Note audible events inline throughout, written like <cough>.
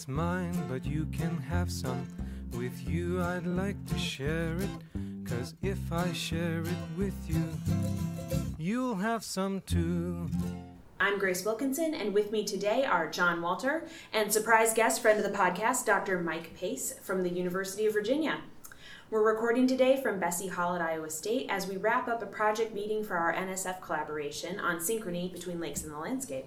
it's mine, but you can have some. With you, I'd like to share it. Cause if I share it with you, you'll have some too. I'm Grace Wilkinson, and with me today are John Walter and surprise guest friend of the podcast, Dr. Mike Pace from the University of Virginia. We're recording today from Bessey Hall at Iowa State as we wrap up a project meeting for our NSF collaboration on synchrony between lakes and the landscape.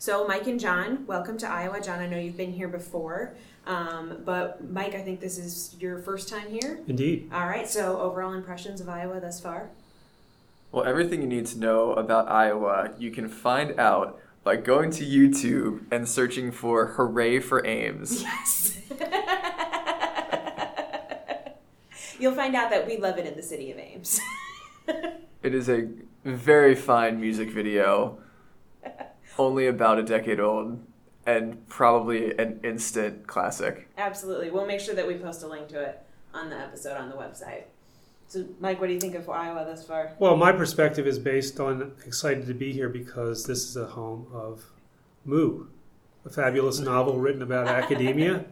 So, Mike and John, welcome to Iowa. John, I know you've been here before, um, but Mike, I think this is your first time here. Indeed. All right, so overall impressions of Iowa thus far? Well, everything you need to know about Iowa, you can find out by going to YouTube and searching for Hooray for Ames. <laughs> Yes. You'll find out that we love it in the city of Ames. <laughs> It is a very fine music video, only about a decade old, and probably an instant classic. Absolutely. We'll make sure that we post a link to it on the episode on the website. So, Mike, what do you think of Iowa thus far? Well, my perspective is based on excited to be here because this is a home of Moo, a fabulous novel written about <laughs> academia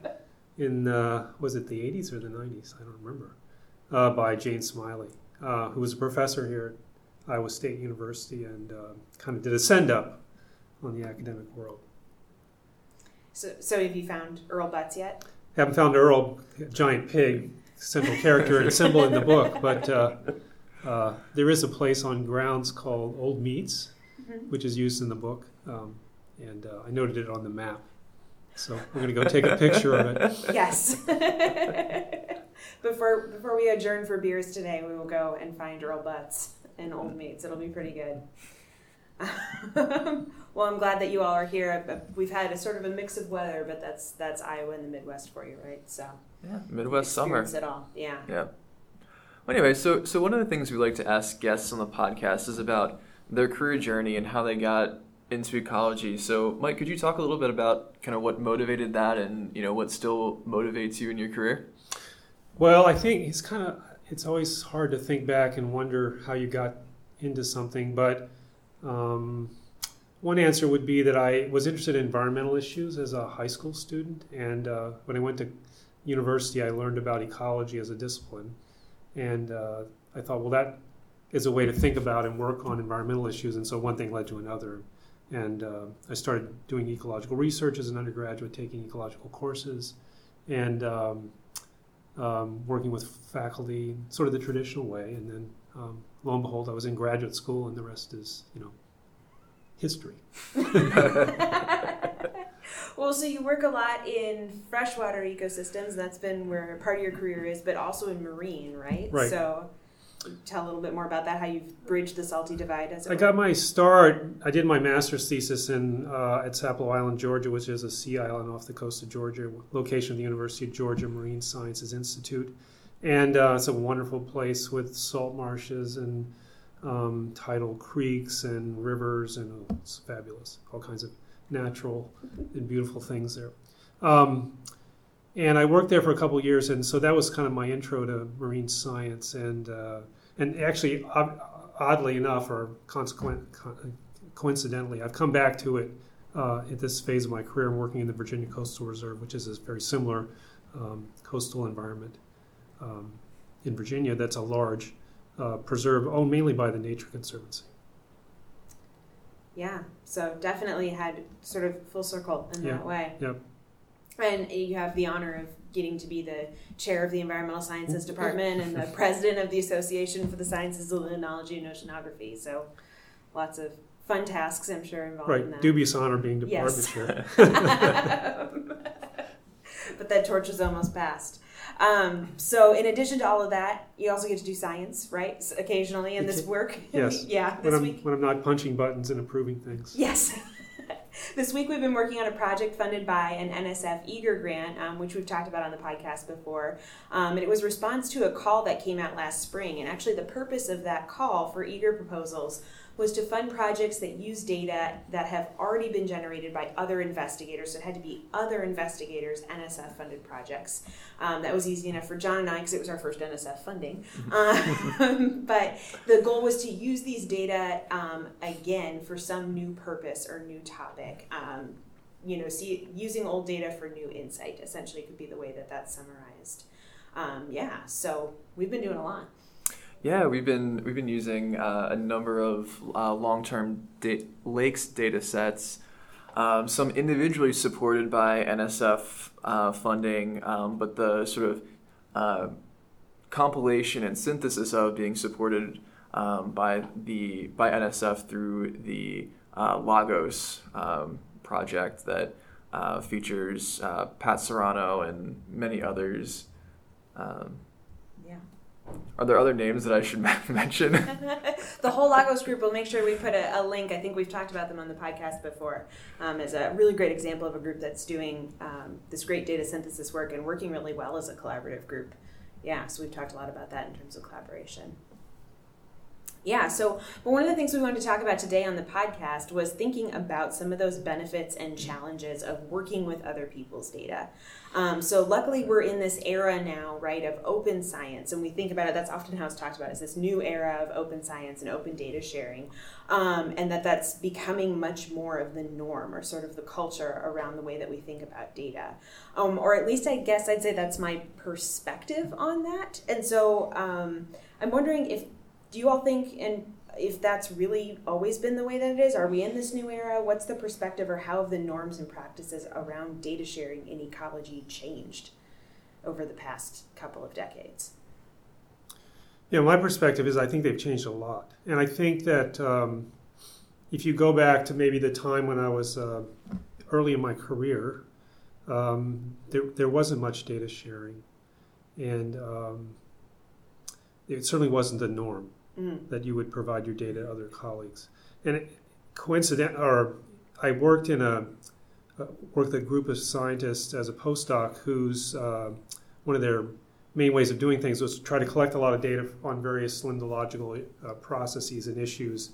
in, uh, was it the 80s or the 90s? I don't remember. Uh, by Jane Smiley, uh, who was a professor here at Iowa State University and uh, kind of did a send up on the academic world. So, so have you found Earl Butz yet? Haven't found Earl, giant pig, central character and symbol in the book, but uh, uh, there is a place on grounds called Old Meats, Mhm. which is used in the book, um, and uh, I noted it on the map. So we're going to go take a picture of it. Yes. <laughs> before before we adjourn for beers today, we will go and find Earl Butz and Old Meats. It'll be pretty good. <laughs> well, I'm glad that you all are here. We've had a sort of a mix of weather, but that's that's Iowa and the Midwest for you, right? So Yeah, Midwest summer. experience it all. Yeah. Yeah. Well, anyway, so so one of the things we like to ask guests on the podcast is about their career journey and how they got into ecology. So, Mike, could you talk a little bit about kind of what motivated that, and you know what still motivates you in your career? Well, I think it's kind of it's always hard to think back and wonder how you got into something, but um, one answer would be that I was interested in environmental issues as a high school student, and uh, when I went to university, I learned about ecology as a discipline, and uh, I thought, well, that is a way to think about and work on environmental issues, and so one thing led to another. And uh, I started doing ecological research as an undergraduate, taking ecological courses, and um, um, working with faculty, sort of the traditional way. And then, um, lo and behold, I was in graduate school, and the rest is, you know, history. <laughs> well, so you work a lot in freshwater ecosystems. That's been where part of your career is, but also in marine, right? Right. So, tell a little bit more about that. How you've bridged the salty divide. As it I got my start. I did my master's thesis in uh, at Sapelo Island, Georgia, which is a sea island off the coast of Georgia, location of the University of Georgia Marine Sciences Institute, and uh, it's a wonderful place with salt marshes and um, tidal creeks and rivers, and oh, it's fabulous. All kinds of natural and beautiful things there. Um, and I worked there for a couple years, and so that was kind of my intro to marine science. And uh, and actually, oddly enough, or consequent, coincidentally, I've come back to it uh, at this phase of my career, I'm working in the Virginia Coastal Reserve, which is a very similar um, coastal environment um, in Virginia. That's a large uh, preserve owned mainly by the Nature Conservancy. Yeah, so definitely had sort of full circle in Yeah, that way. yep. And you have the honor of getting to be the chair of the Environmental Sciences Department and the <laughs> president of the Association for the Sciences of Limnology and Oceanography. So lots of fun tasks, I'm sure, involved in Right, that. dubious honor being department Yes. chair. <laughs> <laughs> but that torch is almost passed. Um, so, in addition to all of that, you also get to do science, right? S- Occasionally in this work. <laughs> Yes. yeah. when This I'm week. when I'm not punching buttons and approving things. Yes. <laughs> this week we've been working on a project funded by an NSF Eager grant, um, which we've talked about on the podcast before. Um, and it was response to a call that came out last spring. And actually, the purpose of that call for Eager proposals was to fund projects that use data that have already been generated by other investigators. So it had to be other investigators, NSF funded projects. Um, that was easy enough for John and I because it was our first NSF funding. Um, <laughs> but the goal was to use these data um, again for some new purpose or new topic. Um, you know, see using old data for new insight. Essentially, could be the way that that's summarized. Um, yeah, so we've been doing a lot. Yeah, we've been we've been using uh, a number of uh, long-term da- lakes data sets, um, some individually supported by NSF uh, funding, um, but the sort of uh, compilation and synthesis of being supported um, by the by NSF through the uh, Lagos um, project that uh, features Pat Soranno and many others. Um. Are there other names that I should <laughs> mention? <laughs> the whole Lagos group. We'll make sure we put a, a, link. I think we've talked about them on the podcast before um, as a really great example of a group that's doing um, this great data synthesis work and working really well as a collaborative group. Yeah, so we've talked a lot about that in terms of collaboration. Yeah, so but one of the things we wanted to talk about today on the podcast was thinking about some of those benefits and challenges of working with other people's data. Um, so luckily, we're in this era now, right, of open science, and we think about it. That's often how it's talked about is this new era of open science and open data sharing, um, and that that's becoming much more of the norm or sort of the culture around the way that we think about data, um, or at least I guess I'd say that's my perspective on that. And so um, I'm wondering if do you all think and if that's really always been the way that it is are we in this new era? What's the perspective or how have the norms and practices around data sharing in ecology changed over the past couple of decades? Yeah my perspective is i think they've changed a lot. And i think that um, if you go back to maybe the time when i was uh, early in my career um, there, there wasn't much data sharing. And um, it certainly wasn't the norm mm. that you would provide your data to other colleagues. And coincident, or I worked in a uh, worked with a group of scientists as a postdoc whose uh, one of their main ways of doing things was to try to collect a lot of data on various limnological uh, processes and issues,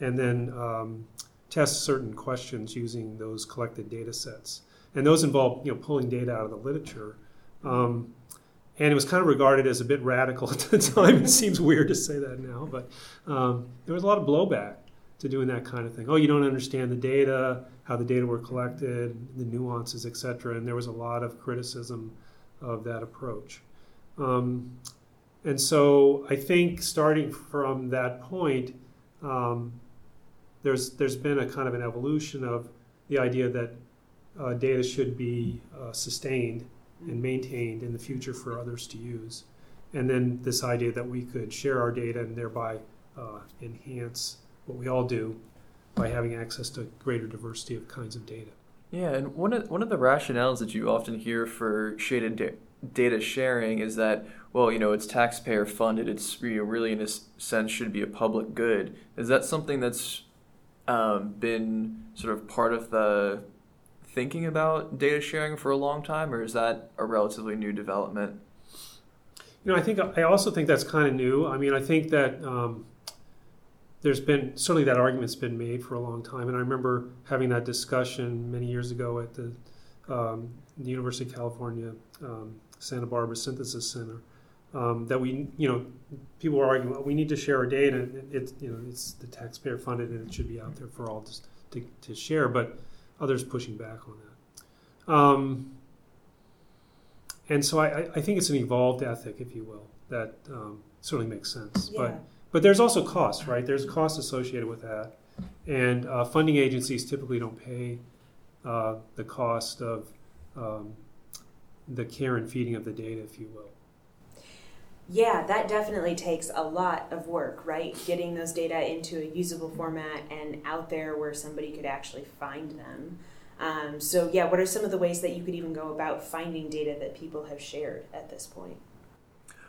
and then um, test certain questions using those collected data sets. And those involve you know pulling data out of the literature. Um, and it was kind of regarded as a bit radical <laughs> at the time. it seems weird to say that now, but um, there was a lot of blowback to doing that kind of thing. Oh, you don't understand the data, how the data were collected, the nuances, etc. And there was a lot of criticism of that approach. Um, and so I think starting from that point, um, there's there's been a kind of an evolution of the idea that uh, data should be uh, sustained and maintained in the future for others to use. And then this idea that we could share our data and thereby uh, enhance what we all do by having access to greater diversity of kinds of data. Yeah, and one of one of the rationales that you often hear for shaded da- data sharing is that well, you know, it's taxpayer funded. It's you know, really in a sense should be a public good. Is that something that's um, been sort of part of the thinking about data sharing for a long time, or is that a relatively new development? You know, I think I also think that's kind of new. I mean, I think that um, there's been certainly that argument's been made for a long time, and I remember having that discussion many years ago at the, um, the University of California um, Santa Barbara Synthesis Center. Um, that we, you know, people were arguing, well, we need to share our data. And it's, you know, it's the taxpayer funded, and it should be out there for all to, to, to share. But others pushing back on that. Um, and so I, I, think it's an evolved ethic, if you will, that um, certainly makes sense. Yeah. But but there's also costs, right? There's costs associated with that, and uh, funding agencies typically don't pay uh, the cost of um, the care and feeding of the data, if you will. Yeah, that definitely takes a lot of work, right? Getting those data into a usable format and out there where somebody could actually find them. Um, so, yeah, what are some of the ways that you could even go about finding data that people have shared at this point?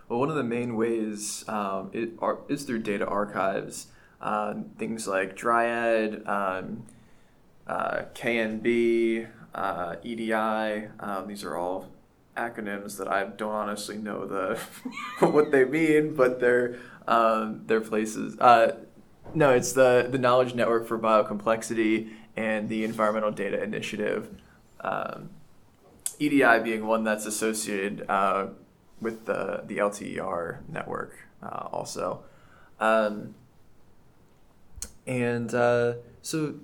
Well, one of the main ways um, it, are, is through data archives. Um, things like Dryad, um, uh, KNB, uh, EDI, um, these are all acronyms that I don't honestly know the <laughs> what they mean, but they're um, they're places. Uh, no, it's the the Knowledge Network for Biocomplexity and the Environmental Data Initiative. Um, EDI being one that's associated uh, with the the LTER network uh, also, um, and uh, so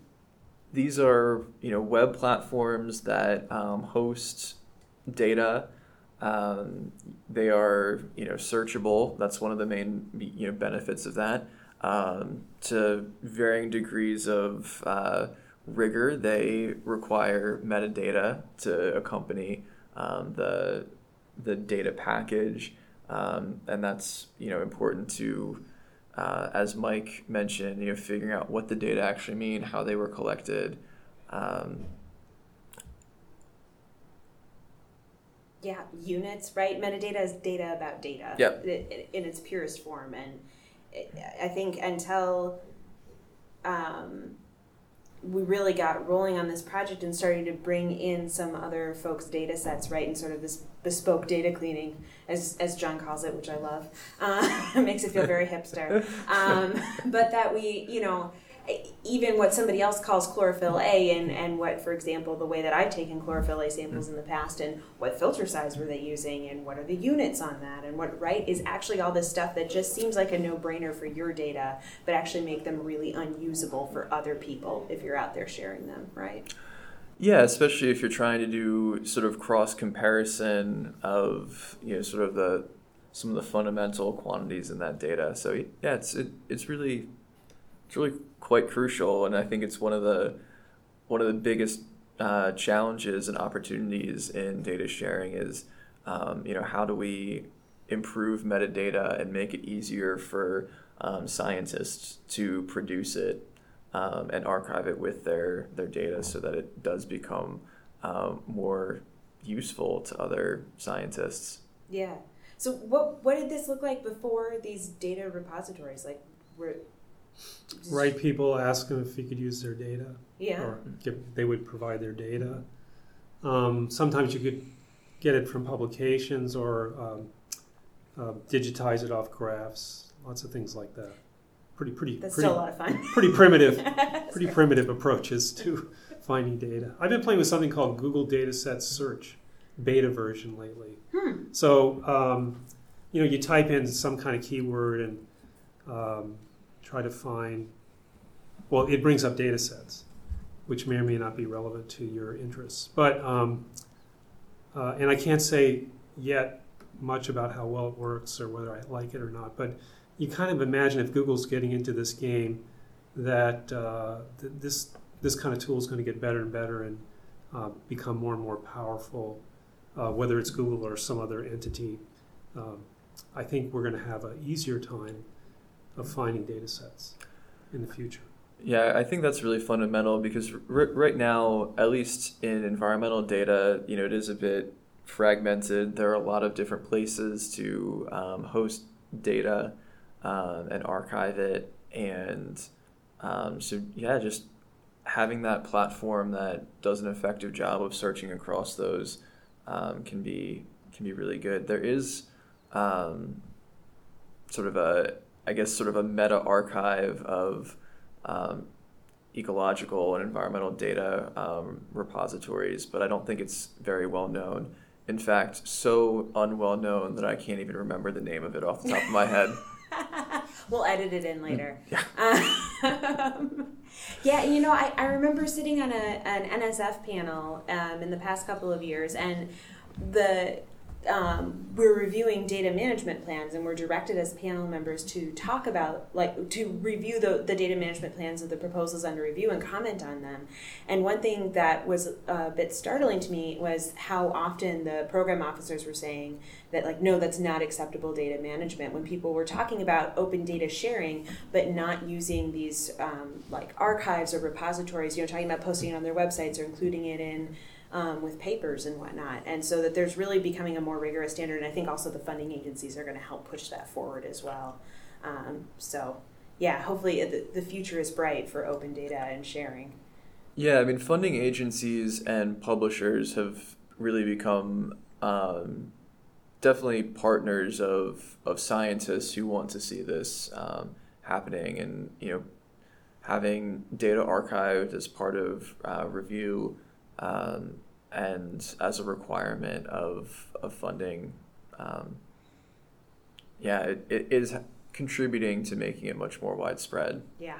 these are you know web platforms that um, host data. Um, they are you know searchable. That's one of the main you know benefits of that. Um, to varying degrees of uh, rigor, they require metadata to accompany um, the the data package, um, and that's you know important to uh, as Mike mentioned, you know, figuring out what the data actually mean, how they were collected. Um, yeah, units, right? Metadata is data about data Yep. in its purest form. And I think until um, we really got rolling on this project and started to bring in some other folks' data sets, right, and sort of this bespoke data cleaning, as, as John calls it, which I love. Uh, <laughs> makes it feel very hipster. <laughs> Um, but that we, you know, even what somebody else calls chlorophyll A, and, and what, for example, the way that I've taken chlorophyll A samples mm. in the past, and what filter size were they using, and what are the units on that, and what, right, is actually all this stuff that just seems like a no brainer for your data, but actually make them really unusable for other people if you're out there sharing them, right? Yeah, especially if you're trying to do sort of cross comparison of you know sort of the some of the fundamental quantities in that data. So yeah, it's it, it's really it's really quite crucial, and I think it's one of the one of the biggest uh, challenges and opportunities in data sharing is um, you know how do we improve metadata and make it easier for um, scientists to produce it um, and archive it with their their data so that it does become um, more useful to other scientists. Yeah. So what what did this look like before these data repositories? Like were Right people ask them if you could use their data, yeah. or give, they would provide their data. Um, sometimes you could get it from publications or um, uh, digitize it off graphs. Lots of things like that. Pretty, pretty, That's pretty, still a lot of fun. pretty primitive, <laughs> pretty primitive approaches to finding data. I've been playing with something called Google Dataset Search, beta version lately. Hmm. So, um, you know, you type in some kind of keyword and um, try to find, well, it brings up data sets, which may or may not be relevant to your interests. But, um, uh, and I can't say yet much about how well it works or whether I like it or not, but you kind of imagine if Google's getting into this game that uh, th- this this kind of tool is going to get better and better and uh, become more and more powerful, uh, whether it's Google or some other entity. Um, I think we're going to have an easier time of finding data sets in the future. Yeah, I think that's really fundamental because r- right now, at least in environmental data, you know, it is a bit fragmented. There are a lot of different places to um, host data um, and archive it, and um, so yeah, just having that platform that does an effective job of searching across those um, can be can be really good. There is um, sort of a I guess sort of a meta archive of um, ecological and environmental data um, repositories, but I don't think it's very well known. In fact, so unwell known that I can't even remember the name of it off the top of my head. <laughs> we'll edit it in later. Yeah. <laughs> Um, yeah, you know, I, I remember sitting on a, an NSF panel um, in the past couple of years, and the um, we're reviewing data management plans and we're directed as panel members to talk about like to review the, the data management plans of the proposals under review and comment on them. And one thing that was a bit startling to me was how often the program officers were saying that like no that's not acceptable data management when people were talking about open data sharing but not using these um, like archives or repositories you know talking about posting it on their websites or including it in um, with papers and whatnot. And so that there's really becoming a more rigorous standard. And I think also the funding agencies are going to help push that forward as well. Um, so, yeah, hopefully the, the future is bright for open data and sharing. Yeah, I mean, funding agencies and publishers have really become um, definitely partners of, of scientists who want to see this um, happening and, you know, having data archived as part of uh, review um, and as a requirement of, of funding, um, yeah, it, it is contributing to making it much more widespread. Yeah.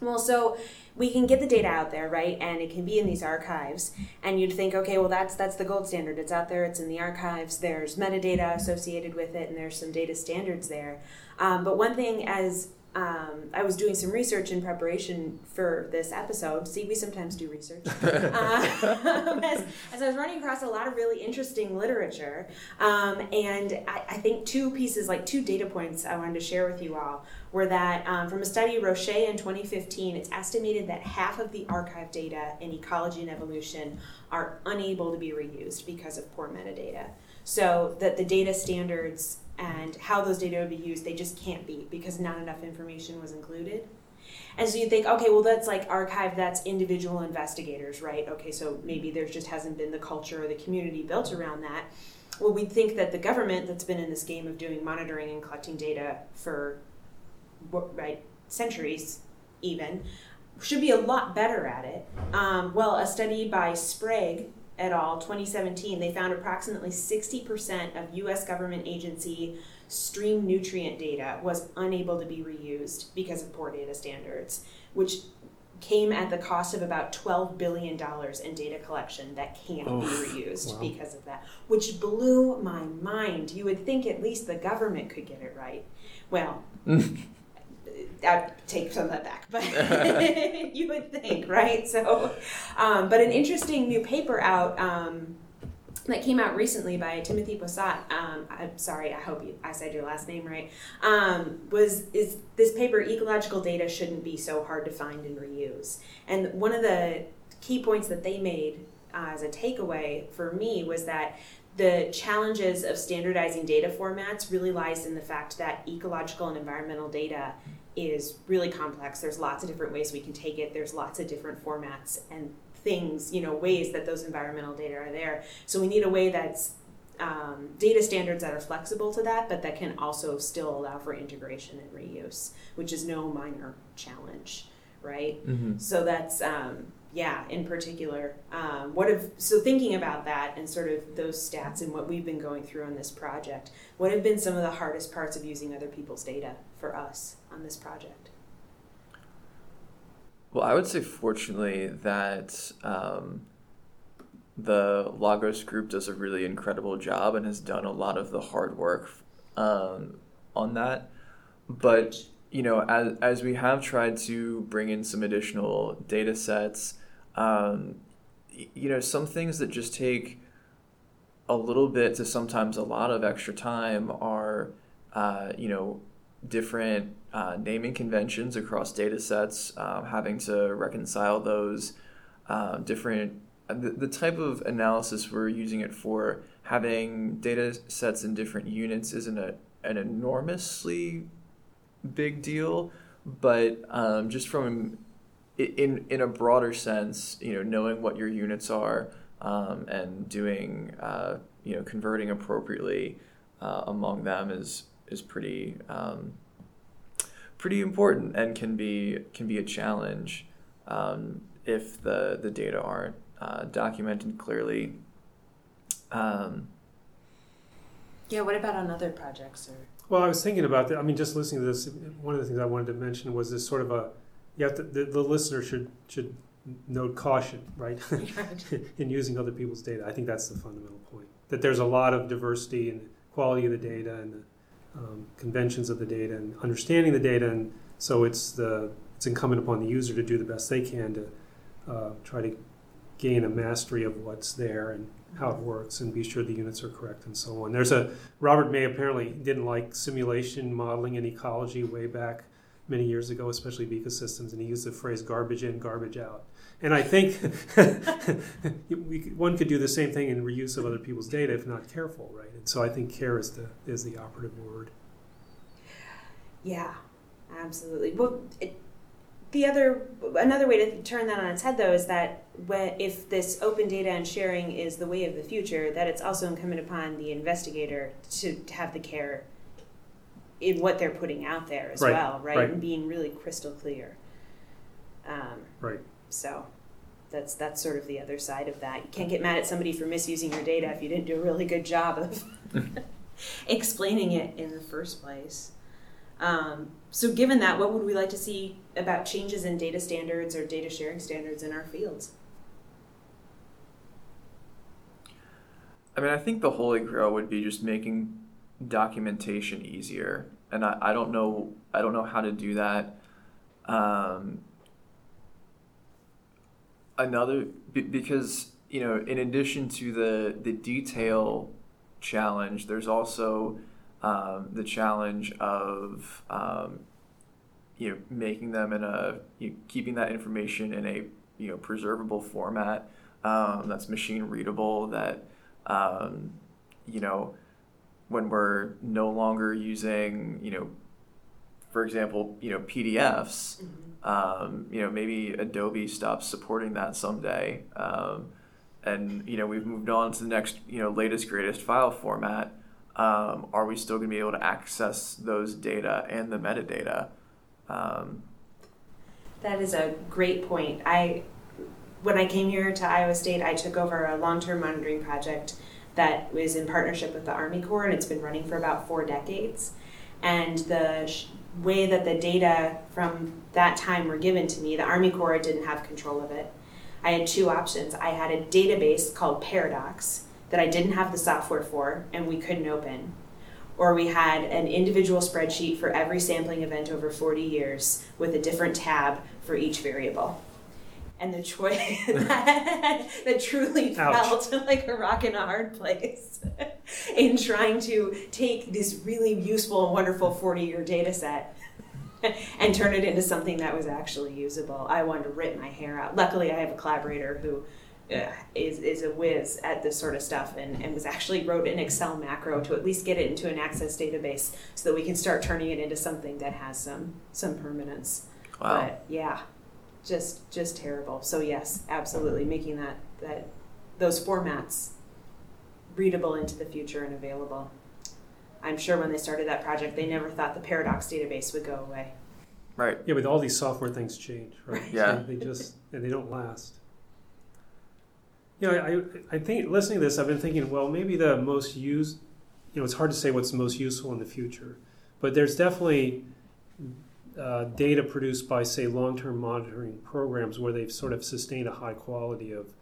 Well, so we can get the data out there, right? And it can be in these archives. And you'd think, okay, well that's that's the gold standard. It's out there. It's in the archives. There's metadata associated with it, and there's some data standards there. Um, but one thing, as um, I was doing some research in preparation for this episode. See, we sometimes do research. uh, <laughs> <laughs> as, as, I was running across a lot of really interesting literature, um, and I, I, think two pieces, like two data points, I wanted to share with you all were that um, from a study Roche in 2015, it's estimated that half of the archive data in ecology and evolution are unable to be reused because of poor metadata. So that the data standards and how those data would be used, they just can't be because not enough information was included. And so you think, okay, well, that's like archive, that's individual investigators, right? Okay, so maybe there just hasn't been the culture or the community built around that. Well, we think that the government that's been in this game of doing monitoring and collecting data for right centuries, even, should be a lot better at it. Um, well, a study by Sprague et al. 2017, they found approximately 60% of U.S. government agency stream nutrient data was unable to be reused because of poor data standards, which came at the cost of about $12 billion in data collection that can't be reused wow. because of that, which blew my mind. You would think at least the government could get it right. Well, <laughs> I'd take some of that back, but <laughs> <laughs> you would think, right? So, um, but an interesting new paper out um, that came out recently by Timothy Poisot. Um, I'm sorry, I hope you, I said your last name right. Um, was is this paper? Ecological data shouldn't be so hard to find and reuse. And one of the key points that they made uh, as a takeaway for me was that the challenges of standardizing data formats really lies in the fact that ecological and environmental data is really complex. There's lots of different ways we can take it. There's lots of different formats and things, you know, ways that those environmental data are there. So we need a way that's um, data standards that are flexible to that, but that can also still allow for integration and reuse, which is no minor challenge, right? Mm-hmm. So that's um, yeah, in particular. Um, what have so thinking about that and sort of those stats and what we've been going through on this project? What have been some of the hardest parts of using other people's data for us on this project? Well, I would say fortunately that um, the Lagos group does a really incredible job and has done a lot of the hard work um, on that. But you know, as as we have tried to bring in some additional data sets um, you know, some things that just take a little bit to sometimes a lot of extra time are, uh, you know, different uh, naming conventions across data sets, uh, having to reconcile those uh, different, the, the type of analysis we're using it for, having data sets in different units isn't a, an enormously big deal, but um, just from in in a broader sense, you know, knowing what your units are um, and doing, uh, you know, converting appropriately uh, among them is is pretty um, pretty important and can be can be a challenge um, if the the data aren't uh, documented clearly. Um, yeah. What about on other projects or? Well, I was thinking about that. I mean, just listening to this, one of the things I wanted to mention was this sort of a you have to, the, the listener should should note caution, right, <laughs> <laughs> in using other people's data. I think that's the fundamental point. That there's a lot of diversity in the quality of the data and the um, conventions of the data and understanding the data, and so it's the it's incumbent upon the user to do the best they can to uh, try to gain a mastery of what's there and how it works and be sure the units are correct and so on. There's a Robert May apparently didn't like simulation modeling in ecology way back many years ago, especially of ecosystems, and he used the phrase garbage in, garbage out. And I think <laughs> one could do the same thing in reuse of other people's data if not careful, right? And so I think care is the, is the operative word. Yeah, absolutely. Well, it, the other another way to turn that on its head though is that when, if this open data and sharing is the way of the future that it's also incumbent upon the investigator to, to have the care in what they're putting out there as right. well, right? right? And being really crystal clear. Um, right. So that's that's sort of the other side of that. You can't get mad at somebody for misusing your data if you didn't do a really good job of <laughs> <laughs> explaining it in the first place. Um, so, given that, what would we like to see about changes in data standards or data sharing standards in our fields? I mean, I think the holy grail would be just making documentation easier, and I, I don't know I don't know how to do that. Um, another because you know, in addition to the the detail challenge, there's also um, the challenge of um, you know making them in a you know, keeping that information in a you know preservable format um, that's machine readable that um, you know when we're no longer using you know for example you know PDFs mm-hmm. um, you know maybe Adobe stops supporting that someday um, and you know we've moved on to the next you know latest greatest file format um, are we still going to be able to access those data and the metadata? Um, that is a great point. I, when I came here to Iowa State, I took over a long-term monitoring project that was in partnership with the Army Corps, and it's been running for about four decades. And the sh- way that the data from that time were given to me, the Army Corps didn't have control of it. I had two options. I had a database called Paradox that I didn't have the software for and we couldn't open. Or we had an individual spreadsheet for every sampling event over 40 years with a different tab for each variable. And the choice that, <laughs> that truly Ouch. felt <laughs> like a rock in a hard place <laughs> in trying to take this really useful and wonderful 40 year data set and turn it into something that was actually usable. I wanted to rip my hair out. Luckily, I have a collaborator who uh, is, is a whiz at this sort of stuff and, and was actually wrote an Excel macro to at least get it into an access database so that we can start turning it into something that has some some permanence. Wow. But yeah, just just terrible. So yes, absolutely making that that those formats readable into the future and available. I'm sure when they started that project, they never thought the Paradox database would go away. Right. Yeah, but all these software things change, right? Yeah. So they just and they don't last. You know, I, I think listening to this, I've been thinking, well, maybe the most used, you know, it's hard to say what's most useful in the future, but there's definitely uh, data produced by, say, long term monitoring programs where they've sort of sustained a high quality of,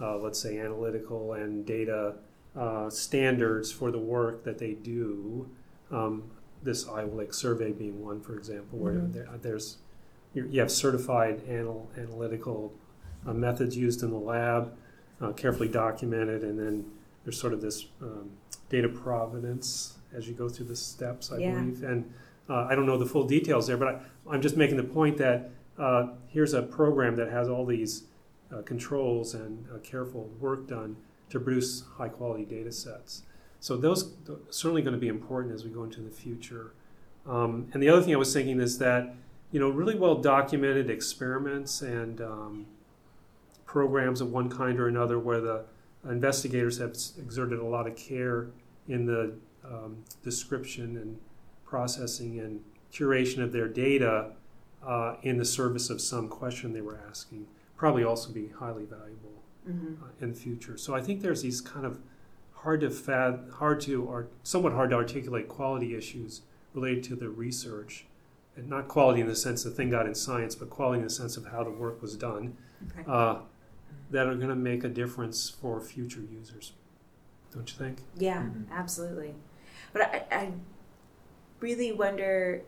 uh, let's say, analytical and data uh, standards for the work that they do. Um, this Iowa Lake survey being one, for example, where mm-hmm. there, there's you have certified anal- analytical uh, methods used in the lab uh, carefully documented, and then there's sort of this um, data provenance as you go through the steps, I yeah. believe. And uh, I don't know the full details there, but I, am just making the point that uh, here's a program that has all these uh, controls and uh, careful work done to produce high quality data sets. So those are certainly going to be important as we go into the future. Um, and the other thing I was thinking is that you know really well documented experiments and um, programs of one kind or another where the investigators have exerted a lot of care in the um, description and processing and curation of their data uh, in the service of some question they were asking. Probably also be highly valuable mm-hmm. uh, in the future. So I think there's these kind of hard to fad, hard to, or somewhat hard to articulate quality issues related to the research, and not quality in the sense the thing got in science, but quality in the sense of how the work was done. Okay. Uh, that are going to make a difference for future users. Don't you think? Yeah, mm-hmm. absolutely. But I, I really wonder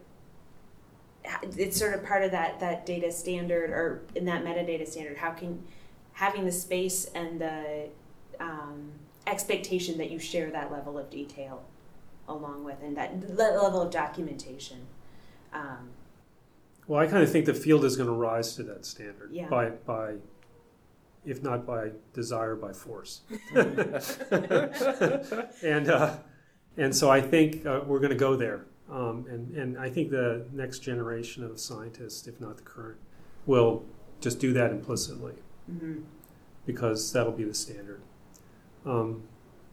it's sort of part of that that data standard or in that metadata standard how can having the space and the um, expectation that you share that level of detail along with and that level of documentation um, well i kind of think the field is going to rise to that standard yeah. by by if not by desire, by force. <laughs> <laughs> and uh, and so I think uh, we're going to go there. Um, and and I think the next generation of scientists, if not the current, will just do that implicitly mm-hmm. because that'll be the standard. Um,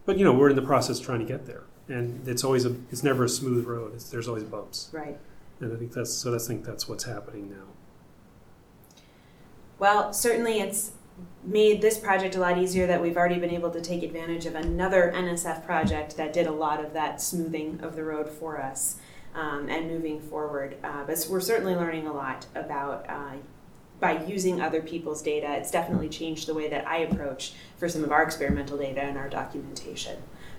but you know, we're in the process trying to get there, and it's always a it's never a smooth road. It's, there's always bumps. Right. And I think that's so. I think that's what's happening now. Well, certainly it's made this project a lot easier that we've already been able to take advantage of another NSF project that did a lot of that smoothing of the road for us. Um, and moving forward. Uh, but we're certainly learning a lot about. Uh, by using other people's data, it's definitely changed the way that I approach for some of our experimental data and our documentation.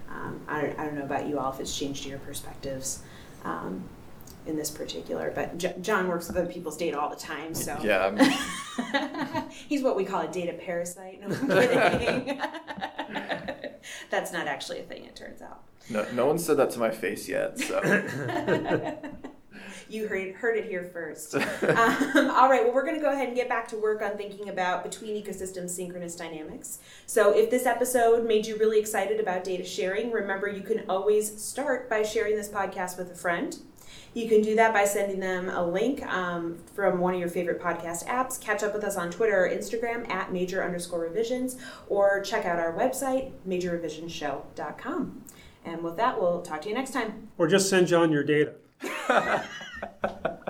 Um, I, don't, I don't know about you all if it's changed your perspectives um, in this particular, but J- John works with other people's data all the time, so Yeah. <laughs> he's what we call a data parasite. No, I'm kidding. <laughs> <laughs> That's not actually a thing, it turns out. No, no one said that to my face yet. So <laughs> <laughs> You heard, heard it here first. um, all right, well, we're going to go ahead and get back to work on thinking about between ecosystems synchronous dynamics. So, if this episode made you really excited about data sharing, remember you can always start by sharing this podcast with a friend. You can do that by sending them a link um, from one of your favorite podcast apps. Catch up with us on Twitter or Instagram at major underscore revisions, or check out our website, majorrevisionsshow.com. And with that, we'll talk to you next time. Or just send John your data. <laughs>